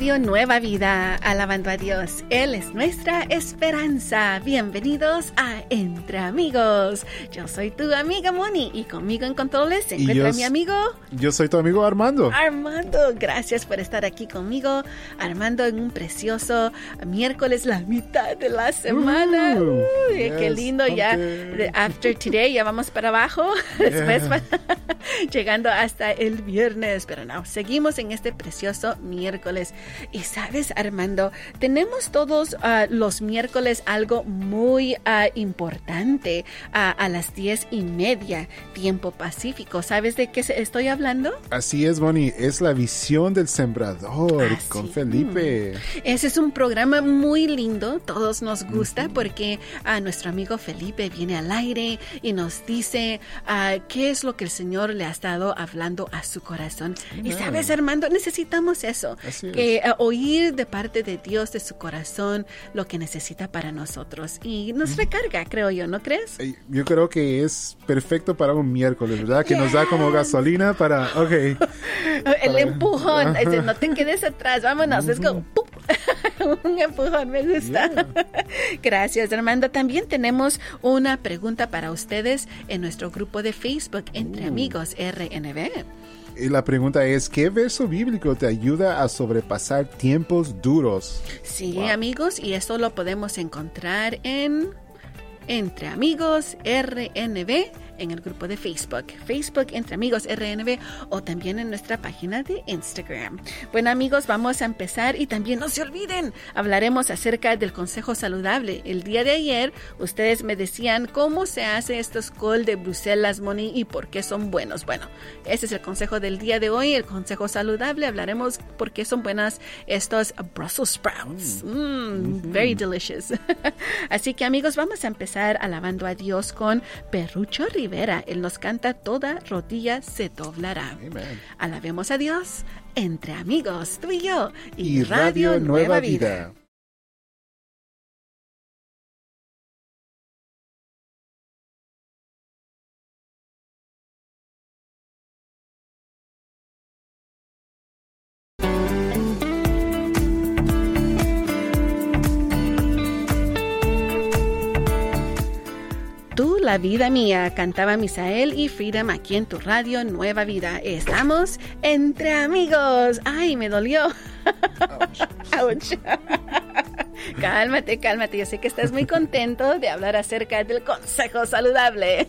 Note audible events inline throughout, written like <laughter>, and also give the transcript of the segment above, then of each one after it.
Nueva Vida, alabando a Dios. Él es nuestra esperanza. Bienvenidos a Entre Amigos. Yo soy tu amiga Moni y conmigo en controles se encuentra mi amigo. Yo soy tu amigo Armando. Armando, gracias por estar aquí conmigo. Armando en un precioso miércoles, la mitad de la semana. Uh, qué lindo ya. After today ya vamos para abajo. <laughs> Después <laughs> llegando hasta el viernes. Pero no, seguimos en este precioso miércoles. Y sabes, Armando, tenemos todos ah, los miércoles algo muy ah, importante ah, a las diez y media, tiempo pacífico. ¿Sabes de qué estoy hablando? Así es, Bonnie. Es la visión del sembrador con Felipe. Ese es un programa muy lindo. Todos nos gusta porque a nuestro amigo Felipe viene al aire y nos dice qué es lo que el Señor le ha estado hablando a su corazón. Y sabes, Armando, necesitamos eso. Así eh, oír de parte de Dios, de su corazón, lo que necesita para nosotros. Y nos recarga, creo yo, ¿no crees? Yo creo que es perfecto para un miércoles, ¿verdad? Que nos da como gasolina para, ok. <laughs> El empujón, no te quedes atrás, vámonos, es como, <laughs> un empujón, me gusta. <laughs> Gracias, Armando. También tenemos una pregunta para ustedes en nuestro grupo de Facebook, Entre uh. Amigos RNB. Y la pregunta es, ¿qué verso bíblico te ayuda a sobrepasar tiempos duros? Sí, amigos, y eso lo podemos encontrar en Entre Amigos RNB en el grupo de Facebook, Facebook Entre Amigos RNB o también en nuestra página de Instagram. Bueno amigos, vamos a empezar y también no se olviden, hablaremos acerca del consejo saludable. El día de ayer ustedes me decían cómo se hace estos col de Bruselas, Moni, y por qué son buenos. Bueno, ese es el consejo del día de hoy, el consejo saludable. Hablaremos por qué son buenas estos Brussels sprouts. Mm. Mm, very delicious. <laughs> Así que amigos, vamos a empezar alabando a Dios con Perrucho Rivera él nos canta Toda rodilla se doblará. Alabemos a Dios entre amigos, tú y yo. Y, Radio, Nueva, Vida. La vida mía, cantaba Misael y Freedom aquí en tu radio Nueva Vida. Estamos entre amigos. Ay, me dolió. <laughs> Ouch. Cálmate, cálmate. Yo sé que estás muy contento de hablar acerca del consejo saludable.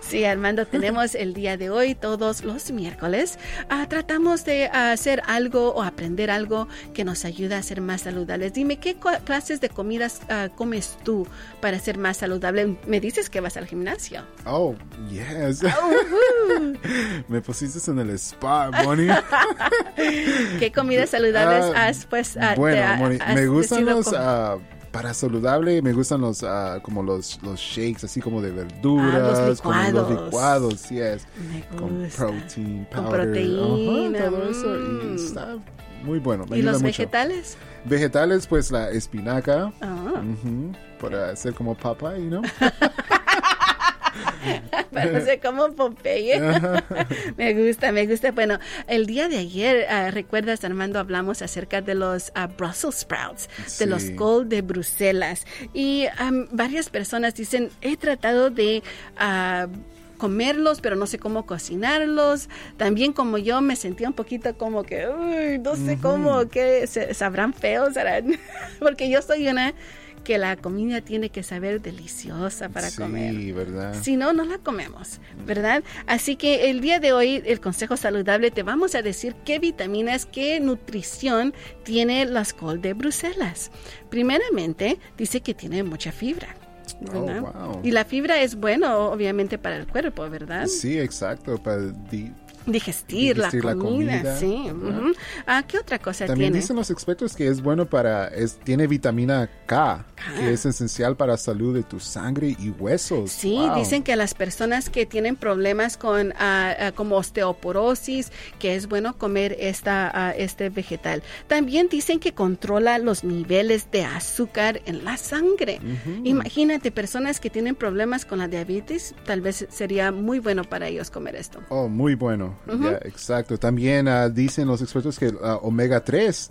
sí, Armando, tenemos el día de hoy, todos los miércoles, ah, tratamos de hacer algo o aprender algo que nos ayude a ser más saludables. Dime, ¿qué clases de comidas ah, comes tú para ser más saludable? Me dices que vas al gimnasio. Oh, yes. <laughs> Me pusiste en el spa, Bonnie. <laughs> ¿Qué comidas saludables ah, has pues? bueno, me gustan los para saludable me gustan los como los, los shakes así como de verduras, los licuados, como los licuados, sí es, con protein, con proteína, todo eso y mm. está muy bueno. ¿Y los vegetales? Vegetales, pues la espinaca, ah. para hacer como papa, know. <laughs> <laughs> Para ser como Popeye. me gusta, me gusta. Bueno, el día de ayer, uh, recuerdas, Armando, hablamos acerca de los uh, Brussels sprouts, de los col de Bruselas. Y varias personas dicen, he tratado de... Uh, comerlos, pero no sé cómo cocinarlos. También como yo me sentía un poquito como que, uy, no sé cómo, que sabrán feos, <laughs> porque yo soy una que la comida tiene que saber deliciosa para comer. Sí, ¿verdad? Si no, no la comemos, ¿verdad? Así que el día de hoy, el consejo saludable, te vamos a decir qué vitaminas, qué nutrición tiene las col de Bruselas. Primeramente, dice que tiene mucha fibra. Oh, wow. Y la fibra es bueno, obviamente, para el cuerpo, ¿verdad? Sí, exacto, para digestir, la, comida, Sí. Ah, ¿Qué otra cosa También tiene? dicen los expertos que es bueno para, es, tiene vitamina K, que es esencial para la salud de tu sangre y huesos. Sí, dicen que las personas que tienen problemas con ah, ah, como osteoporosis, que es bueno comer esta, este vegetal. También dicen que controla los niveles de azúcar en la sangre. Imagínate, personas que tienen problemas con la diabetes, tal vez sería muy bueno para ellos comer esto. Oh, muy bueno. Exacto. También uh, dicen los expertos que uh, omega 3,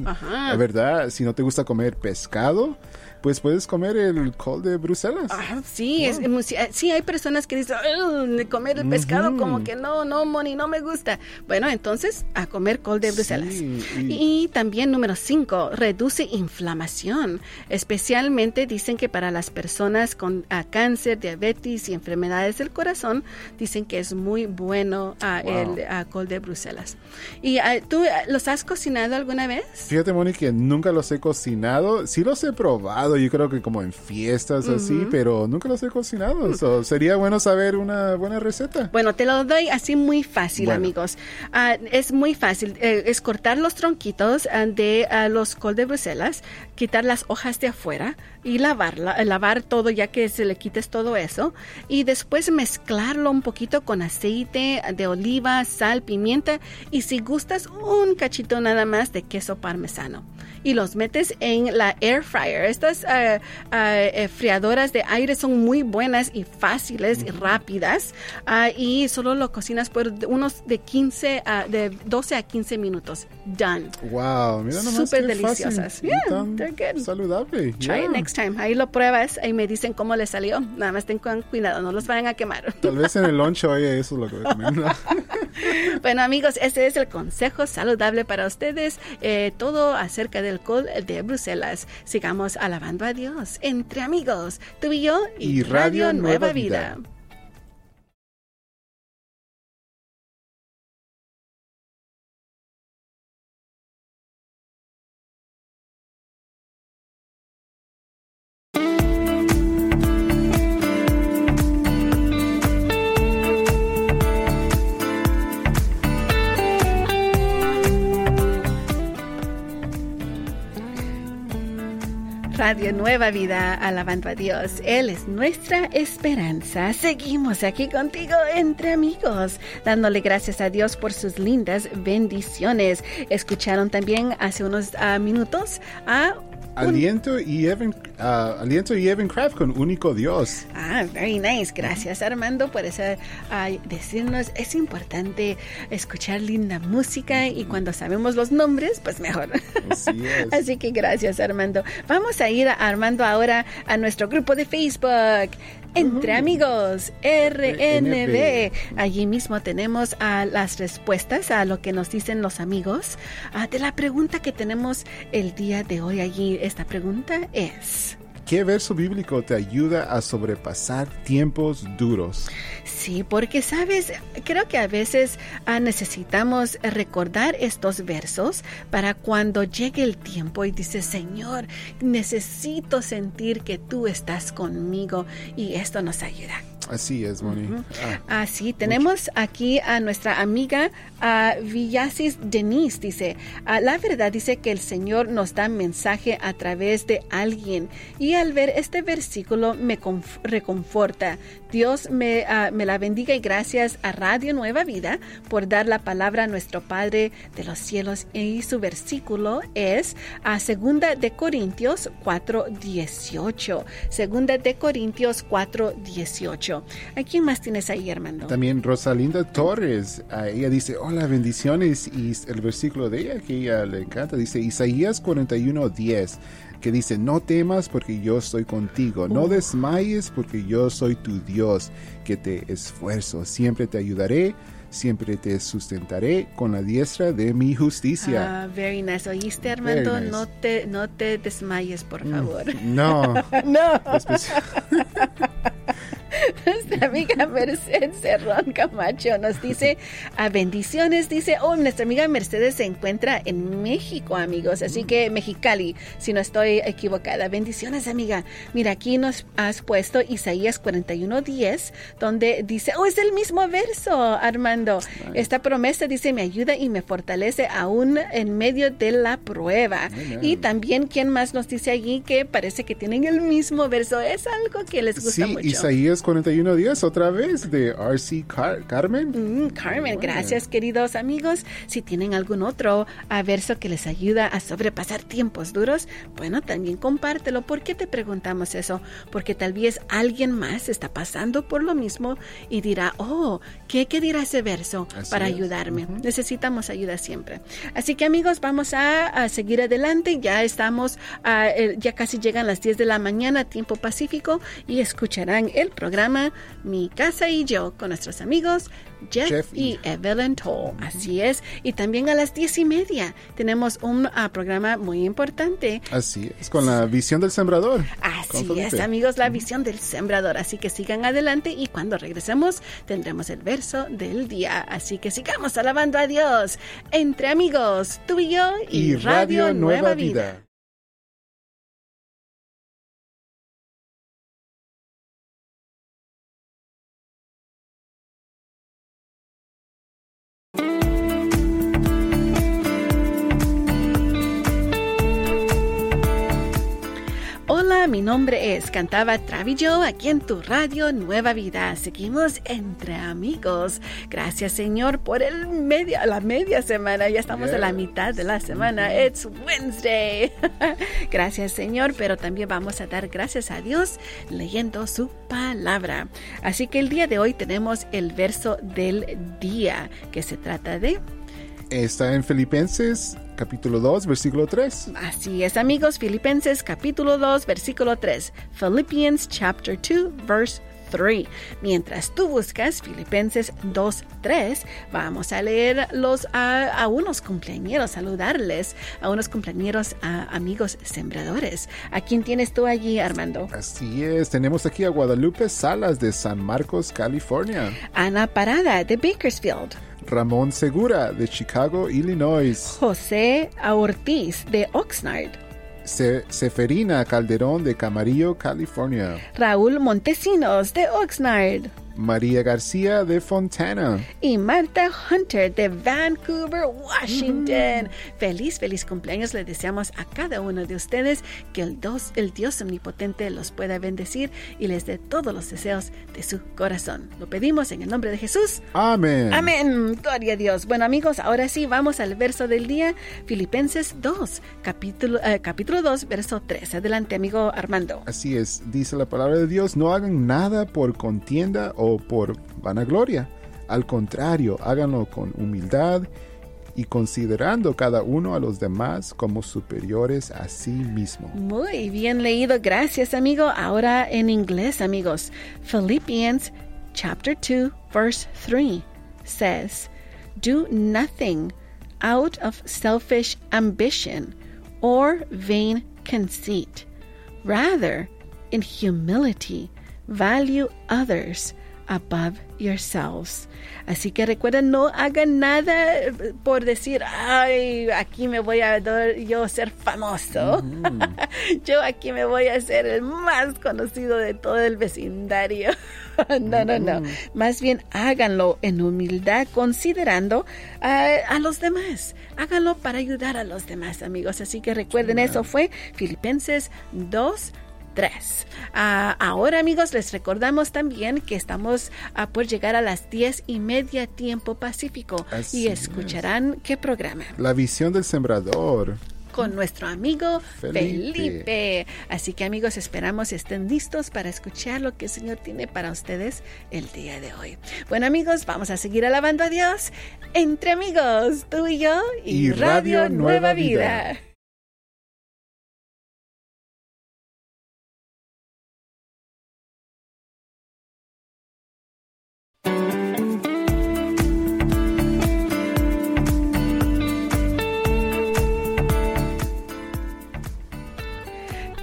¿verdad? Si no te gusta comer pescado, pues puedes comer el col de Bruselas. Ah, sí, es, sí, hay personas que dicen, comer el pescado como que no, no, Moni, no me gusta. Bueno, entonces a comer col de Bruselas. y... también número 5, reduce inflamación. Especialmente dicen que para las personas con cáncer, diabetes y enfermedades del corazón, dicen que es muy bueno el col de Bruselas. ¿Y tú los has cocinado alguna vez? Fíjate, Moni, que nunca los he cocinado. Sí los he probado yo creo que como en fiestas así, pero nunca los he cocinado. sería bueno saber una buena receta. Bueno, te lo doy así muy fácil, amigos. Ah, es muy fácil. Eh, es cortar los tronquitos ah, de ah, los col de Bruselas, quitar las hojas de afuera y lavarla, lavar todo ya que se le quites todo eso y después mezclarlo un poquito con aceite de oliva, sal, pimienta y si gustas un cachito nada más de queso parmesano y los metes en la air fryer. Estas uh, uh, friadoras de aire son muy buenas y fáciles y rápidas uh, y solo lo cocinas por unos de 15 de 12 a 15 minutos. Done. Wow, mira nomás Súper deliciosas. Yeah, they're good. Saludable. Try it next time. Ahí lo pruebas y me dicen cómo les salió. Nada más ten cuidado, no los vayan a quemar. Tal vez en el lunch hoy eso es lo que comer. <laughs> <laughs> bueno, amigos, este es el consejo saludable para ustedes. Eh, todo acerca del alcohol de Bruselas. Sigamos alabando a Dios entre amigos, tú y yo y, Radio, Nueva, Vida. Nueva Vida, alabando a Dios. Él es nuestra esperanza. Seguimos aquí contigo entre amigos, dándole gracias a Dios por sus lindas bendiciones. Escucharon también hace unos ah, minutos a Aliento y Evan, uh, Aliento y Evan Craft con Único Dios. Ah, very nice. Gracias Armando por esa, decirnos. Es importante escuchar linda música y cuando sabemos los nombres, pues mejor. Así, es. <laughs> Así que gracias Armando. Vamos a ir a Armando ahora a nuestro grupo de Facebook. Entre amigos, RNB. Allí mismo tenemos a las respuestas a lo que nos dicen los amigos de la pregunta que tenemos el día de hoy allí. Esta pregunta es... ¿Qué verso bíblico te ayuda a sobrepasar tiempos duros? Sí, porque sabes, creo que a veces ah, necesitamos recordar estos versos para cuando llegue el tiempo y dices, Señor, necesito sentir que tú estás conmigo y esto nos ayuda. Así es, Moni. Ah, Así, tenemos aquí a nuestra amiga a Villasis Denise, dice, ah, la verdad dice que el Señor nos da mensaje a través de alguien y al ver este versículo me reconforta. Dios me, ah, me, la bendiga y gracias a Radio Nueva Vida por dar la palabra a nuestro Padre de los cielos y su versículo es a segunda de Corintios 4:18. Segunda de Corintios 4:18. ¿A quién más tienes ahí, Armando? También Rosalinda Torres. ella dice, hola, bendiciones. Y el versículo de ella que ella le encanta dice Isaías 41:10 que dice, no temas porque yo estoy contigo, no uh. desmayes porque yo soy tu Dios, que te esfuerzo, siempre te ayudaré, siempre te sustentaré con la diestra de mi justicia. Ah, very nice. ¿Oíste, Armando? No, te, no te desmayes, por mm, favor. no. <laughs> no. <laughs> nuestra amiga Mercedes Cerrón Camacho nos dice a bendiciones, dice, oh, nuestra amiga Mercedes se encuentra en México, amigos, así que Mexicali, si no estoy equivocada. Bendiciones, amiga. Mira, aquí nos has puesto Isaías 41:10, donde dice, oh, es el mismo verso, Armando. Esta promesa dice, me ayuda y me fortalece aún en medio de la prueba. Y también, ¿quién más nos dice allí que parece que tienen el mismo verso? Es algo que les gusta sí, mucho. Isaías 41 días otra vez de RC Carmen. Mm, Carmen, gracias queridos amigos. Si tienen algún otro verso que les ayuda a sobrepasar tiempos duros, bueno, también compártelo. ¿Por qué te preguntamos eso? Porque tal vez alguien más está pasando por lo mismo y dirá, oh, ¿qué, qué dirá ese verso para ayudarme? Necesitamos ayuda siempre. Así que amigos, vamos a, seguir adelante. Ya estamos, ah, ya casi llegan las 10 de la mañana, tiempo pacífico, y escucharán el programa Mi casa y yo con nuestros amigos Jeff, y Evelyn Toll. Así es. Y también a las diez y media tenemos un ah, programa muy importante. Así es, con la visión del sembrador. Así es, amigos, la visión del sembrador. Así que sigan adelante y cuando regresemos tendremos el verso del día. Así que sigamos alabando a Dios entre amigos, tú y yo y, Radio, Nueva, Vida. Mi nombre es Cantaba Travillo aquí en tu radio Nueva Vida. Seguimos entre amigos. Gracias Señor por el media, la media semana. Ya estamos en la mitad de la semana. It's Wednesday. <laughs> gracias Señor, pero también vamos a dar gracias a Dios leyendo su palabra. Así que el día de hoy tenemos el verso del día que se trata de... Está en Filipenses capítulo 2, versículo 3. Así es, amigos, Filipenses capítulo 2, versículo 3. Philippians chapter 2, verse 3. Mientras tú buscas Filipenses 2, 3, vamos a leer los, a, unos cumpleaños, saludarles a unos cumpleaños, a amigos sembradores. ¿A quién tienes tú allí, Armando? Así es, tenemos aquí a Guadalupe Salas de San Marcos, California. Ana Parada de Bakersfield. Ramón Segura de Chicago, Illinois. José Ortiz de Oxnard. Seferina Calderón de Camarillo, California. Raúl Montesinos de Oxnard. María García de Fontana. Y Marta Hunter de Vancouver, Washington. Mm. Feliz, feliz cumpleaños le deseamos a cada uno de ustedes que el, el Dios omnipotente los pueda bendecir y les dé todos los deseos de su corazón. Lo pedimos en el nombre de Jesús. Amén. Amén. Gloria a Dios. Bueno amigos, ahora sí vamos al verso del día, Filipenses 2, capítulo, eh, capítulo 2, verso 3. Adelante amigo Armando. Así es, dice la palabra de Dios, no hagan nada por contienda o por vanagloria. Al contrario, háganlo con humildad y considerando cada uno a los demás como superiores a sí mismo. Muy bien leído, gracias amigo. Ahora en inglés amigos. Philippians chapter 2 verse 3 says, Do nothing out of selfish ambition or vain conceit. Rather, in humility, value others above yourselves. Así que recuerden, no hagan nada por decir, ay, aquí me voy a yo ser famoso. <laughs> yo aquí me voy a ser el más conocido de todo el vecindario. <laughs> no, no, no. Más bien háganlo en humildad, considerando a, los demás. Háganlo para ayudar a los demás, amigos. Así que recuerden, eso fue Filipenses 2 3. Ah, ahora amigos les recordamos también que estamos a por llegar a las 10 y media tiempo pacífico y escucharán qué programa. La visión del sembrador con nuestro amigo Felipe. Así que amigos, esperamos estén listos para escuchar lo que el Señor tiene para ustedes el día de hoy. Bueno amigos, vamos a seguir alabando a Dios entre amigos, tú y yo y, Radio, Nueva, Vida.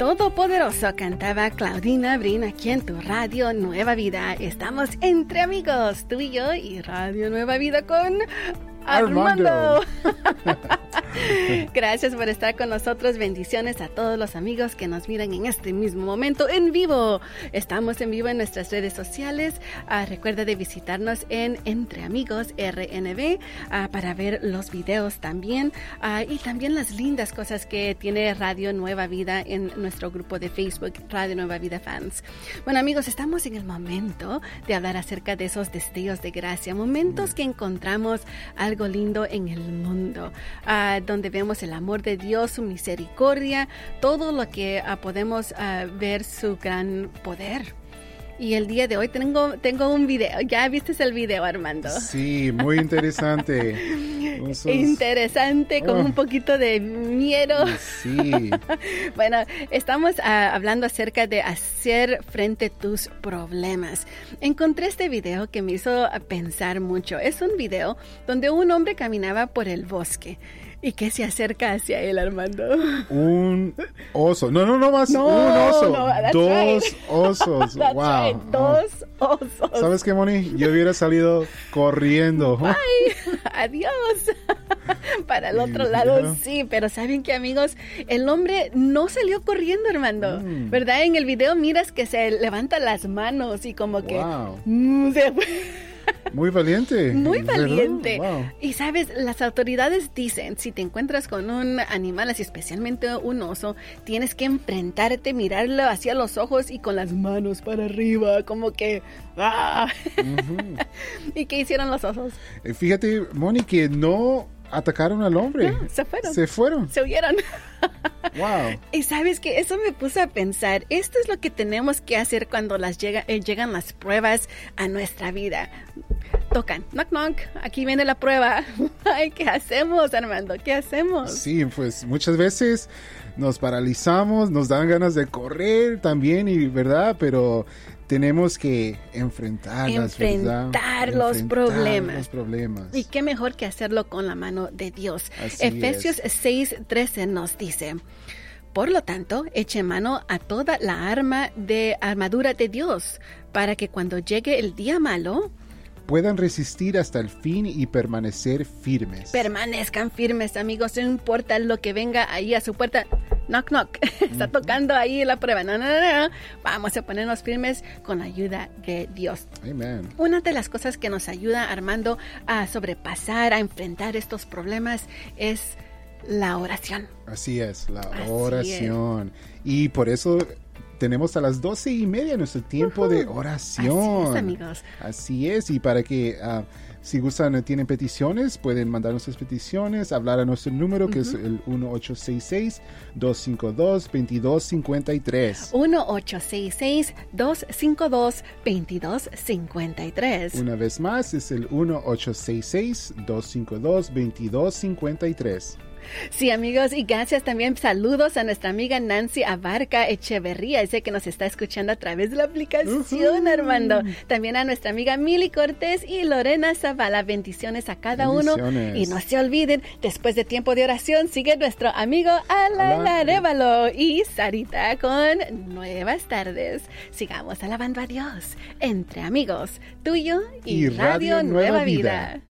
Todopoderoso cantaba Claudina Brin aquí en tu Radio Nueva Vida. Estamos entre amigos, tú y yo, y Radio Nueva Vida con Armando. <laughs> <laughs> Gracias por estar con nosotros. Bendiciones a todos los amigos que nos miran en este mismo momento en vivo. Estamos en vivo en nuestras redes sociales. Ah, recuerda de visitarnos en Entre Amigos RNB ah, para ver los videos también ah, y también las lindas cosas que tiene Radio Nueva Vida en nuestro grupo de Facebook, Radio Nueva Vida Fans. Bueno amigos, estamos en el momento de hablar acerca de esos destellos de gracia, momentos que encontramos algo lindo en el mundo donde vemos el amor de Dios, su misericordia, todo lo que ah, podemos ah, ver su gran poder. Y el día de hoy tengo, tengo un video. ¿Ya viste el video, Armando? Sí, muy interesante. <laughs> Interesante, con un oh. poquito de miedo. Sí. <laughs> bueno, estamos ah, hablando acerca de hacer frente a tus problemas. Encontré este video que me hizo pensar mucho. Es un video donde un hombre caminaba por el bosque. ¿Y qué se acerca hacia él, Armando? Un oso. No, no, no más. un oso. Dos <laughs> osos. wow. Dos osos. ¿Sabes qué, Moni? Yo hubiera salido corriendo. Ay, adiós. <laughs> Para el otro lado, sí. Pero ¿saben qué, amigos? El hombre no salió corriendo, Armando. Mm. ¿Verdad? En el video miras que se levanta las manos y como que... Wow. Mm, se muy valiente. Muy valiente. Y sabes, las autoridades dicen, si te encuentras con un animal, así especialmente un oso, tienes que enfrentarte, mirarlo hacia los ojos y con las manos para arriba, como que... ¡ah! <laughs> ¿Y qué hicieron los osos? Eh, fíjate, Moni, que no atacaron al hombre. se fueron. Se fueron. Se huyeron. <laughs> Wow. Y sabes que eso me puso a pensar, esto es lo que tenemos que hacer cuando las llega, eh, llegan las pruebas a nuestra vida. Tocan, knock knock, aquí viene la prueba. <laughs> Ay, ¿qué hacemos, Armando? ¿Qué hacemos? Sí, pues muchas veces nos paralizamos, nos dan ganas de correr también, y verdad, pero tenemos que enfrentar, enfrentar los problemas. los problemas. Y qué mejor que hacerlo con la mano de Dios. Efesios 6:13 nos dice. Por lo tanto, eche mano a toda la arma de armadura de Dios, para que cuando llegue el día malo, puedan resistir hasta el fin y permanecer firmes. Permanezcan firmes, amigos, no importa lo que venga ahí a su puerta. Knock, knock. <laughs> Está tocando ahí la prueba. No, no, no, no. Vamos a ponernos firmes con la ayuda de Dios. Amen. Una de las cosas que nos ayuda, Armando, a sobrepasar, a enfrentar estos problemas es la oración. Así es, la oración. Y por eso tenemos a las doce y media nuestro tiempo de oración. Así es, amigos. Así es, y para que uh, si gustan, tienen peticiones, pueden mandar nuestras peticiones, hablar a nuestro número que es el 1866-252-2253. 1866-252-2253. Una vez más, es el 1866-252-2253. Sí, amigos, y gracias también. Saludos a nuestra amiga Nancy Abarca Echeverría, ese que nos está escuchando a través de la aplicación, Armando. También a nuestra amiga Mili Cortés y Lorena Zavala. Bendiciones a cada uno. Y no se olviden, después de tiempo de oración, sigue nuestro amigo Alan Arevalo y Sarita con Nuevas Tardes. Sigamos alabando a Dios entre amigos, tuyo y, Radio, Nueva, Vida.